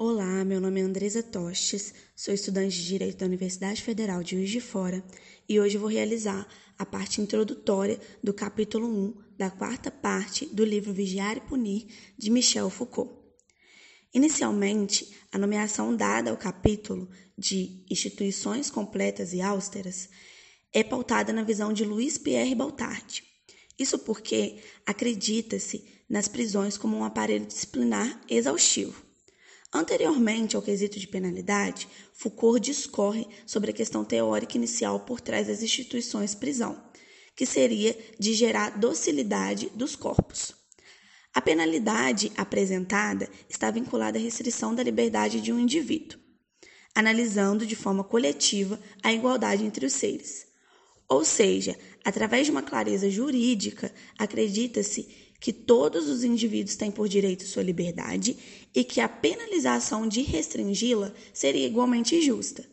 Olá, meu nome é Andresa Tostes, sou estudante de Direito da Universidade Federal de Juiz de Fora e hoje vou realizar a parte introdutória do capítulo 1 da quarta parte do livro Vigiar e Punir de Michel Foucault. Inicialmente, a nomeação dada ao capítulo de Instituições Completas e Austeras é pautada na visão de Luiz Pierre Baltard. Isso porque acredita-se nas prisões como um aparelho disciplinar exaustivo Anteriormente ao quesito de penalidade, Foucault discorre sobre a questão teórica inicial por trás das instituições prisão, que seria de gerar docilidade dos corpos. A penalidade apresentada está vinculada à restrição da liberdade de um indivíduo, analisando de forma coletiva a igualdade entre os seres. Ou seja, através de uma clareza jurídica, acredita-se que todos os indivíduos têm por direito sua liberdade e que a penalização de restringi-la seria igualmente justa.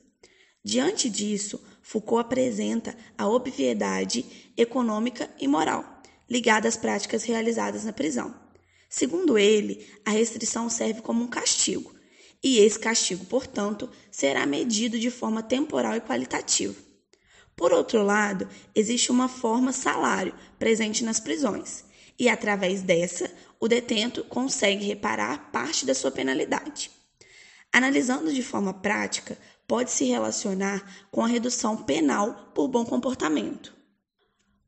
Diante disso, Foucault apresenta a obviedade econômica e moral ligada às práticas realizadas na prisão. Segundo ele, a restrição serve como um castigo, e esse castigo, portanto, será medido de forma temporal e qualitativa. Por outro lado, existe uma forma salário presente nas prisões, e, através dessa, o detento consegue reparar parte da sua penalidade. Analisando de forma prática, pode se relacionar com a redução penal por bom comportamento.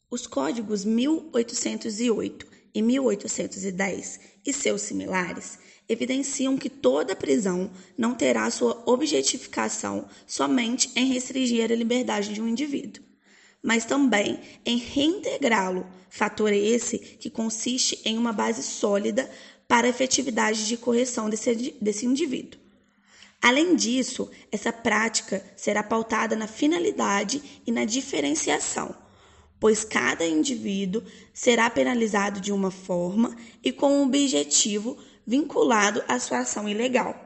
Os códigos 1808 e 1810 e seus similares evidenciam que toda prisão não terá sua objetificação somente em restringir a liberdade de um indivíduo, mas também em reintegrá-lo, fator esse que consiste em uma base sólida para a efetividade de correção desse, desse indivíduo. Além disso, essa prática será pautada na finalidade e na diferenciação, pois cada indivíduo será penalizado de uma forma e com um objetivo vinculado à sua ação ilegal.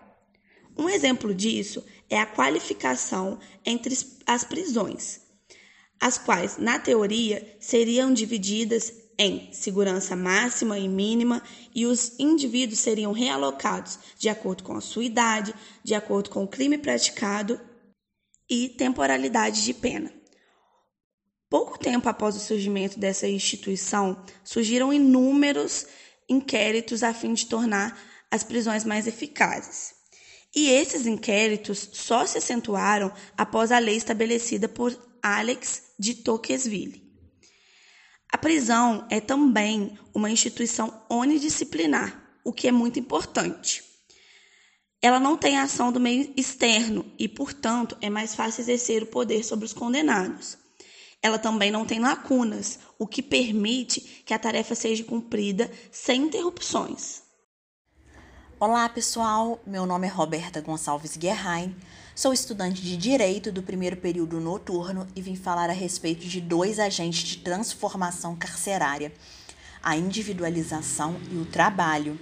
Um exemplo disso é a qualificação entre as prisões, as quais, na teoria, seriam divididas em segurança máxima e mínima, e os indivíduos seriam realocados de acordo com a sua idade, de acordo com o crime praticado e temporalidade de pena. Pouco tempo após o surgimento dessa instituição, surgiram inúmeros inquéritos a fim de tornar as prisões mais eficazes. E esses inquéritos só se acentuaram após a lei estabelecida por Alex de Tocqueville. A prisão é também uma instituição onidisciplinar, o que é muito importante. Ela não tem ação do meio externo e, portanto, é mais fácil exercer o poder sobre os condenados. Ela também não tem lacunas, o que permite que a tarefa seja cumprida sem interrupções. Olá, pessoal. Meu nome é Roberta Gonçalves Guerrain. Sou estudante de Direito do primeiro período noturno e vim falar a respeito de dois agentes de transformação carcerária: a individualização e o trabalho.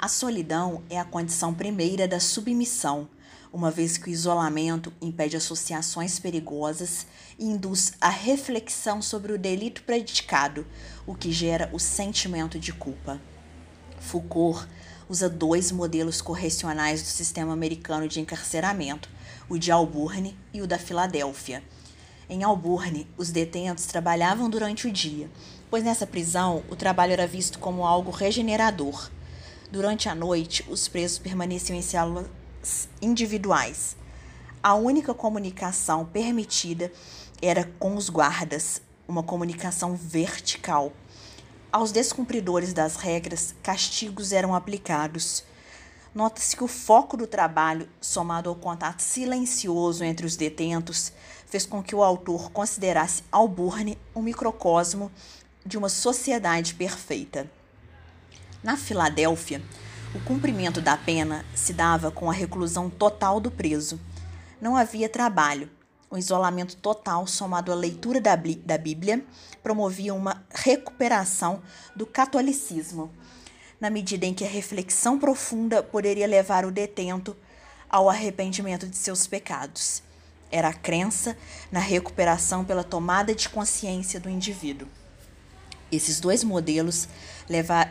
A solidão é a condição primeira da submissão, uma vez que o isolamento impede associações perigosas e induz a reflexão sobre o delito praticado, o que gera o sentimento de culpa. Foucault usa dois modelos correcionais do sistema americano de encarceramento, o de Alburne e o da Filadélfia. Em Alburne, os detentos trabalhavam durante o dia, pois nessa prisão o trabalho era visto como algo regenerador. Durante a noite, os presos permaneciam em células individuais. A única comunicação permitida era com os guardas, uma comunicação vertical. Aos descumpridores das regras, castigos eram aplicados. Nota-se que o foco do trabalho, somado ao contato silencioso entre os detentos, fez com que o autor considerasse Alburne um microcosmo de uma sociedade perfeita. Na Filadélfia, o cumprimento da pena se dava com a reclusão total do preso. Não havia trabalho, o isolamento total, somado à leitura da, da Bíblia, promovia uma recuperação do catolicismo, na medida em que a reflexão profunda poderia levar o detento ao arrependimento de seus pecados. Era a crença na recuperação pela tomada de consciência do indivíduo. Esses dois modelos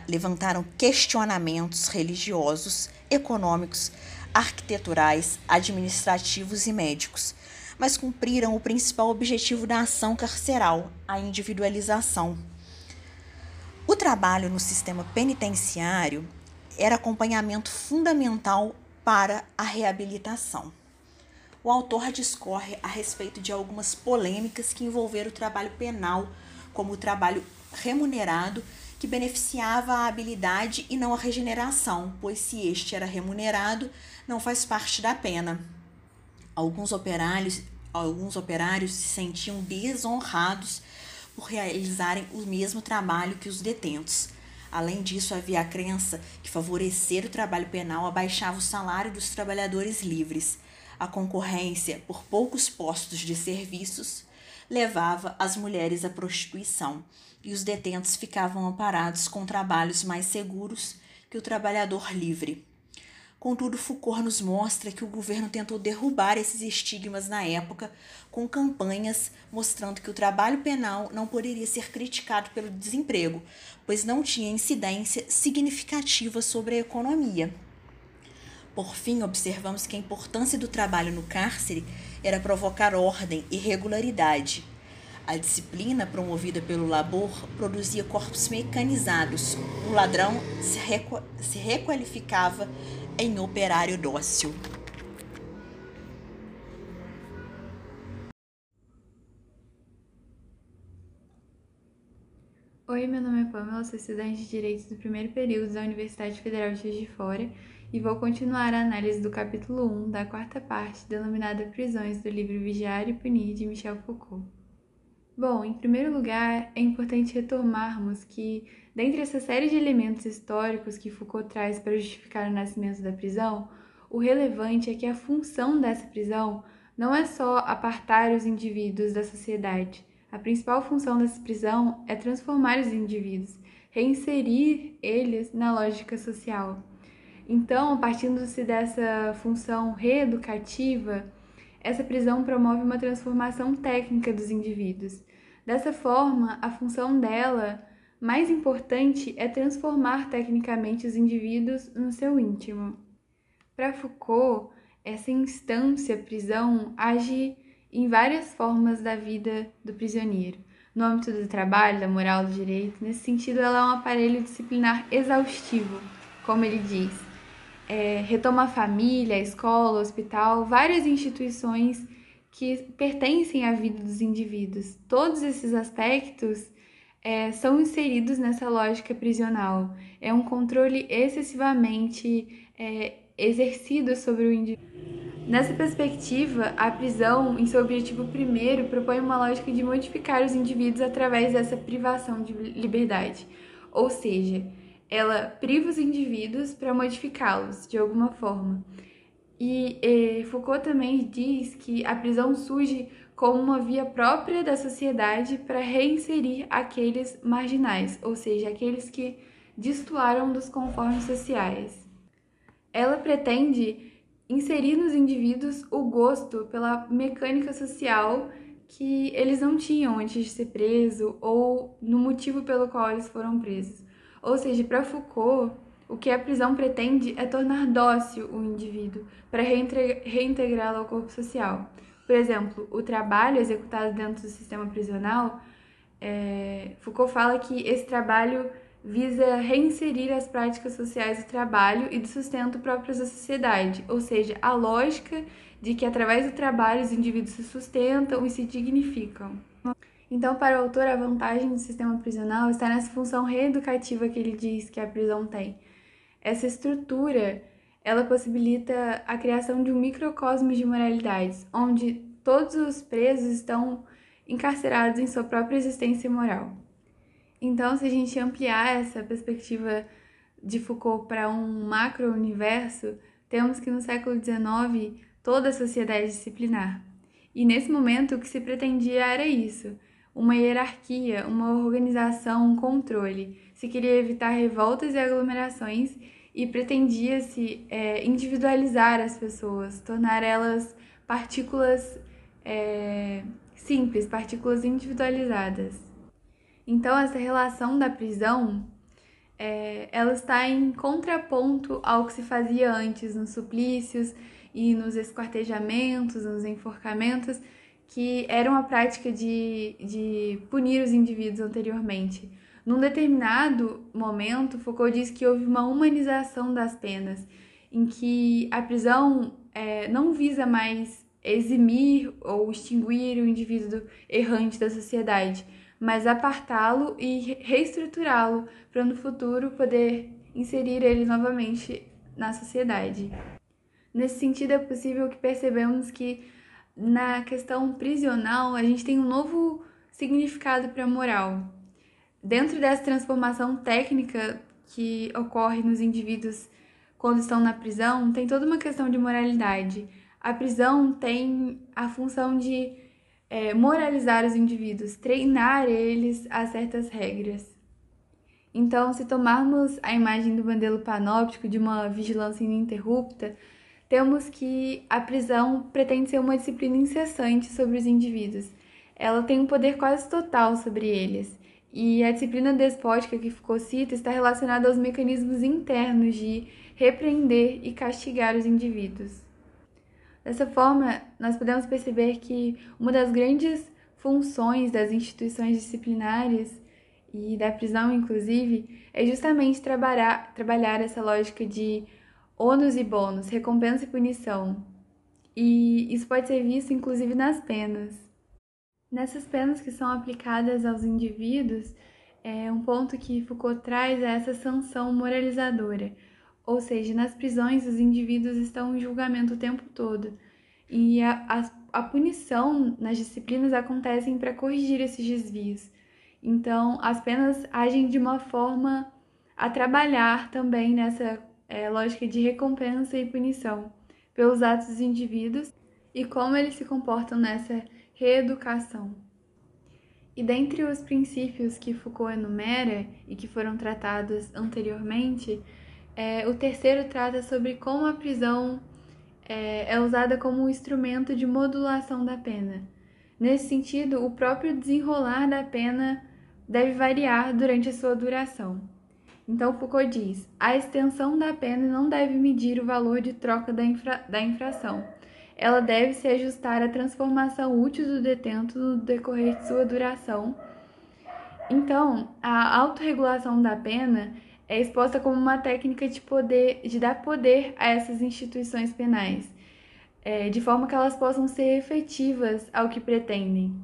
levantaram questionamentos religiosos, econômicos, arquiteturais, administrativos e médicos, mas cumpriram o principal objetivo da ação carceral, a individualização. O trabalho no sistema penitenciário era acompanhamento fundamental para a reabilitação. O autor discorre a respeito de algumas polêmicas que envolveram o trabalho penal, como o trabalho remunerado, que beneficiava a habilidade e não a regeneração, pois se este era remunerado, não faz parte da pena. Alguns operários, alguns operários se sentiam desonrados por realizarem o mesmo trabalho que os detentos. Além disso, havia a crença que favorecer o trabalho penal abaixava o salário dos trabalhadores livres. A concorrência por poucos postos de serviços levava as mulheres à prostituição e os detentos ficavam amparados com trabalhos mais seguros que o trabalhador livre. Contudo, Foucault nos mostra que o governo tentou derrubar esses estigmas na época com campanhas mostrando que o trabalho penal não poderia ser criticado pelo desemprego, pois não tinha incidência significativa sobre a economia. Por fim, observamos que a importância do trabalho no cárcere era provocar ordem e regularidade. A disciplina promovida pelo labor produzia corpos mecanizados. O ladrão se, requ se requalificava em operário dócil. Oi, meu nome é Pamela, sou estudante de Direito do primeiro período da Universidade Federal de Juiz de Fora e vou continuar a análise do capítulo 1 da quarta parte, denominada Prisões, do livro Vigiar e Punir, de Michel Foucault. Bom, em primeiro lugar, é importante retomarmos que, dentre essa série de elementos históricos que Foucault traz para justificar o nascimento da prisão, o relevante é que a função dessa prisão não é só apartar os indivíduos da sociedade. A principal função dessa prisão é transformar os indivíduos, reinserir eles na lógica social. Então, partindo-se dessa função reeducativa, essa prisão promove uma transformação técnica dos indivíduos. Dessa forma, a função dela mais importante é transformar tecnicamente os indivíduos no seu íntimo. Para Foucault, essa instância prisão age em várias formas da vida do prisioneiro. No âmbito do trabalho, da moral, do direito, nesse sentido, ela é um aparelho disciplinar exaustivo, como ele diz é, retoma a família, a escola, o hospital, várias instituições que pertencem à vida dos indivíduos. Todos esses aspectos é, são inseridos nessa lógica prisional. É um controle excessivamente é, exercido sobre o indivíduo. Nessa perspectiva, a prisão, em seu objetivo primeiro, propõe uma lógica de modificar os indivíduos através dessa privação de liberdade. Ou seja, ela priva os indivíduos para modificá-los de alguma forma. E, e Foucault também diz que a prisão surge como uma via própria da sociedade para reinserir aqueles marginais, ou seja, aqueles que destoaram dos conformes sociais. Ela pretende inserir nos indivíduos o gosto pela mecânica social que eles não tinham antes de ser preso ou no motivo pelo qual eles foram presos. Ou seja, para Foucault, o que a prisão pretende é tornar dócil o indivíduo para reintegrá-lo ao corpo social. Por exemplo, o trabalho executado dentro do sistema prisional, é, Foucault fala que esse trabalho visa reinserir as práticas sociais do trabalho e do sustento próprias da sociedade, ou seja, a lógica de que através do trabalho os indivíduos se sustentam e se dignificam. Então, para o autor, a vantagem do sistema prisional está nessa função reeducativa que ele diz que a prisão tem. Essa estrutura, ela possibilita a criação de um microcosmos de moralidades, onde todos os presos estão encarcerados em sua própria existência moral. Então, se a gente ampliar essa perspectiva de Foucault para um macro-universo, temos que no século XIX toda a sociedade disciplinar. E nesse momento o que se pretendia era isso, uma hierarquia, uma organização, um controle. Se queria evitar revoltas e aglomerações e pretendia-se é, individualizar as pessoas, tornar elas partículas é, simples, partículas individualizadas. Então, essa relação da prisão é, ela está em contraponto ao que se fazia antes nos suplícios e nos esquartejamentos, nos enforcamentos, que eram a prática de, de punir os indivíduos anteriormente. Num determinado momento, Foucault diz que houve uma humanização das penas, em que a prisão é, não visa mais eximir ou extinguir o indivíduo errante da sociedade, mas apartá-lo e reestruturá-lo para no futuro poder inserir ele novamente na sociedade. Nesse sentido, é possível que percebamos que na questão prisional a gente tem um novo significado para a moral. Dentro dessa transformação técnica que ocorre nos indivíduos quando estão na prisão, tem toda uma questão de moralidade. A prisão tem a função de é, moralizar os indivíduos, treinar eles a certas regras. Então, se tomarmos a imagem do modelo panóptico de uma vigilância ininterrupta, temos que a prisão pretende ser uma disciplina incessante sobre os indivíduos. Ela tem um poder quase total sobre eles. E a disciplina despótica que Foucault cita está relacionada aos mecanismos internos de repreender e castigar os indivíduos. Dessa forma, nós podemos perceber que uma das grandes funções das instituições disciplinares e da prisão, inclusive, é justamente trabalhar, trabalhar essa lógica de ônus e bônus, recompensa e punição. E isso pode ser visto inclusive nas penas. Nessas penas que são aplicadas aos indivíduos, é um ponto que Foucault traz é essa sanção moralizadora, ou seja, nas prisões os indivíduos estão em julgamento o tempo todo e a, a, a punição nas disciplinas acontecem para corrigir esses desvios. Então, as penas agem de uma forma a trabalhar também nessa é, lógica de recompensa e punição pelos atos dos indivíduos e como eles se comportam nessa reeducação. E dentre os princípios que Foucault enumera e que foram tratados anteriormente, é, o terceiro trata sobre como a prisão é, é usada como um instrumento de modulação da pena. Nesse sentido, o próprio desenrolar da pena deve variar durante a sua duração. Então, Foucault diz: a extensão da pena não deve medir o valor de troca da, infra da infração. Ela deve se ajustar à transformação útil do detento no decorrer de sua duração. Então, a autorregulação da pena é exposta como uma técnica de poder, de dar poder a essas instituições penais, é, de forma que elas possam ser efetivas ao que pretendem.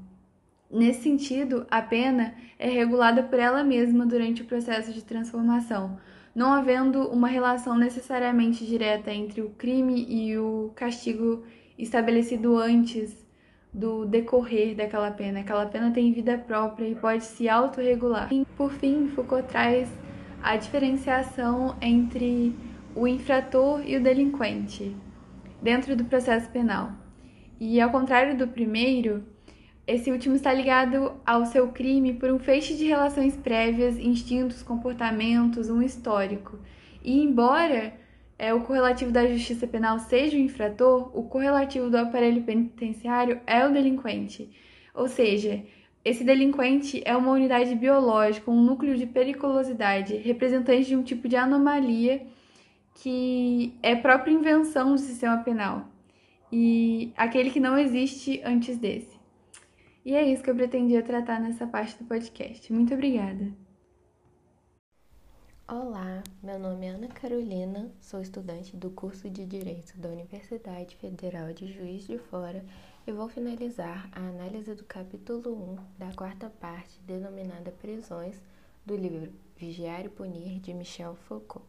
Nesse sentido, a pena é regulada por ela mesma durante o processo de transformação, não havendo uma relação necessariamente direta entre o crime e o castigo estabelecido antes do decorrer daquela pena. Aquela pena tem vida própria e pode se autorregular. Por fim, Foucault traz a diferenciação entre o infrator e o delinquente dentro do processo penal. E ao contrário do primeiro, esse último está ligado ao seu crime por um feixe de relações prévias, instintos, comportamentos, um histórico. E embora é, o correlativo da justiça penal seja o infrator, o correlativo do aparelho penitenciário é o delinquente. Ou seja, esse delinquente é uma unidade biológica, um núcleo de periculosidade, representante de um tipo de anomalia que é própria invenção do sistema penal e aquele que não existe antes desse. E é isso que eu pretendia tratar nessa parte do podcast. Muito obrigada. Olá, meu nome é Ana Carolina, sou estudante do curso de Direito da Universidade Federal de Juiz de Fora e vou finalizar a análise do capítulo 1 da quarta parte, denominada Prisões, do livro Vigiar e Punir, de Michel Foucault.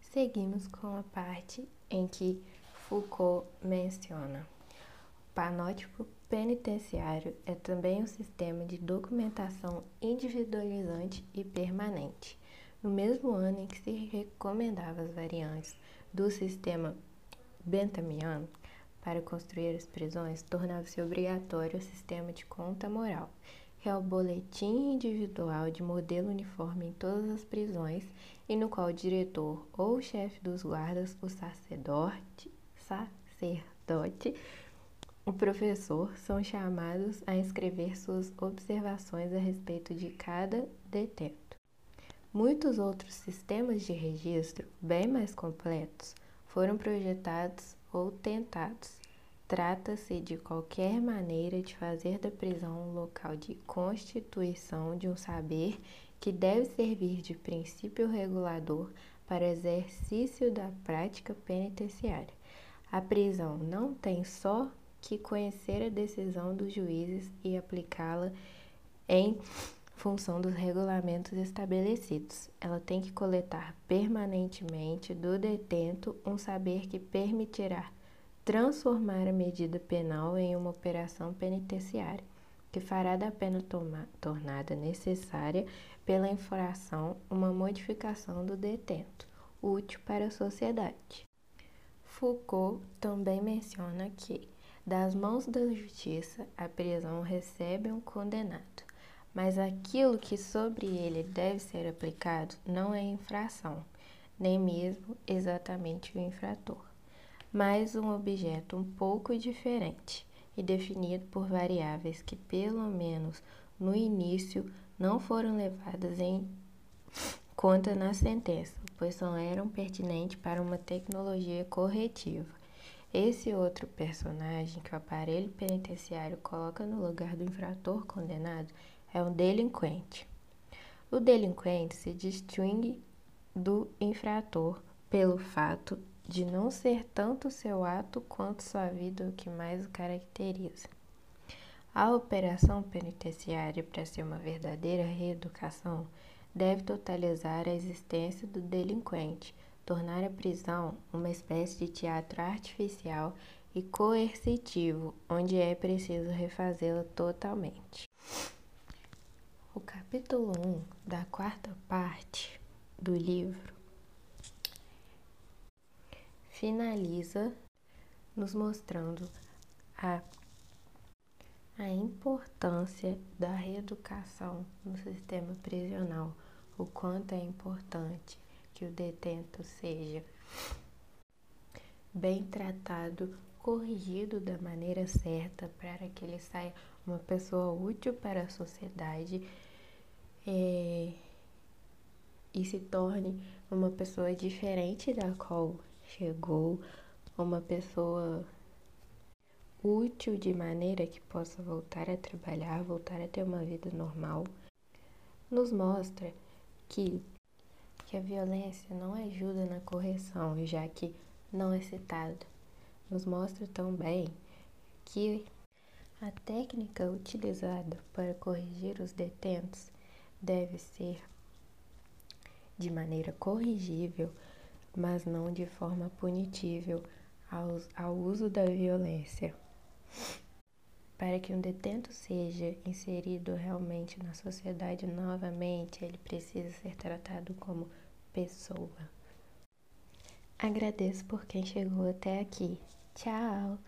Seguimos com a parte em que Foucault menciona panótipo penitenciário é também um sistema de documentação individualizante e permanente. No mesmo ano em que se recomendava as variantes do sistema bentamiano para construir as prisões, tornava-se obrigatório o sistema de conta moral, que é o boletim individual de modelo uniforme em todas as prisões e no qual o diretor ou o chefe dos guardas, o sacerdote, sacerdote o professor são chamados a escrever suas observações a respeito de cada detento. Muitos outros sistemas de registro, bem mais completos, foram projetados ou tentados. Trata-se de qualquer maneira de fazer da prisão um local de constituição de um saber que deve servir de princípio regulador para exercício da prática penitenciária. A prisão não tem só que conhecer a decisão dos juízes e aplicá-la em função dos regulamentos estabelecidos. Ela tem que coletar permanentemente do detento um saber que permitirá transformar a medida penal em uma operação penitenciária, que fará da pena tornada necessária pela infração uma modificação do detento, útil para a sociedade. Foucault também menciona que, das mãos da justiça, a prisão recebe um condenado, mas aquilo que sobre ele deve ser aplicado não é infração, nem mesmo exatamente o infrator, mas um objeto um pouco diferente e definido por variáveis que, pelo menos no início, não foram levadas em conta na sentença, pois não eram pertinentes para uma tecnologia corretiva. Esse outro personagem que o aparelho penitenciário coloca no lugar do infrator condenado é um delinquente. O delinquente se distingue do infrator pelo fato de não ser tanto seu ato quanto sua vida o que mais o caracteriza. A operação penitenciária, para ser uma verdadeira reeducação, deve totalizar a existência do delinquente, tornar a prisão uma espécie de teatro artificial e coercitivo, onde é preciso refazê-la totalmente. O capítulo 1 da quarta parte do livro finaliza nos mostrando a a importância da reeducação no sistema prisional, o quanto é importante que o detento seja bem tratado, corrigido da maneira certa para que ele saia uma pessoa útil para a sociedade é, e se torne uma pessoa diferente da qual chegou, uma pessoa útil de maneira que possa voltar a trabalhar, voltar a ter uma vida normal, nos mostra que, que a violência não ajuda na correção, já que não é citada. Nos mostra também que a técnica utilizada para corrigir os detentos deve ser de maneira corrigível, mas não de forma punitível ao, ao uso da violência. Para que um detento seja inserido realmente na sociedade novamente, ele precisa ser tratado como pessoa. Agradeço por quem chegou até aqui. Tchau!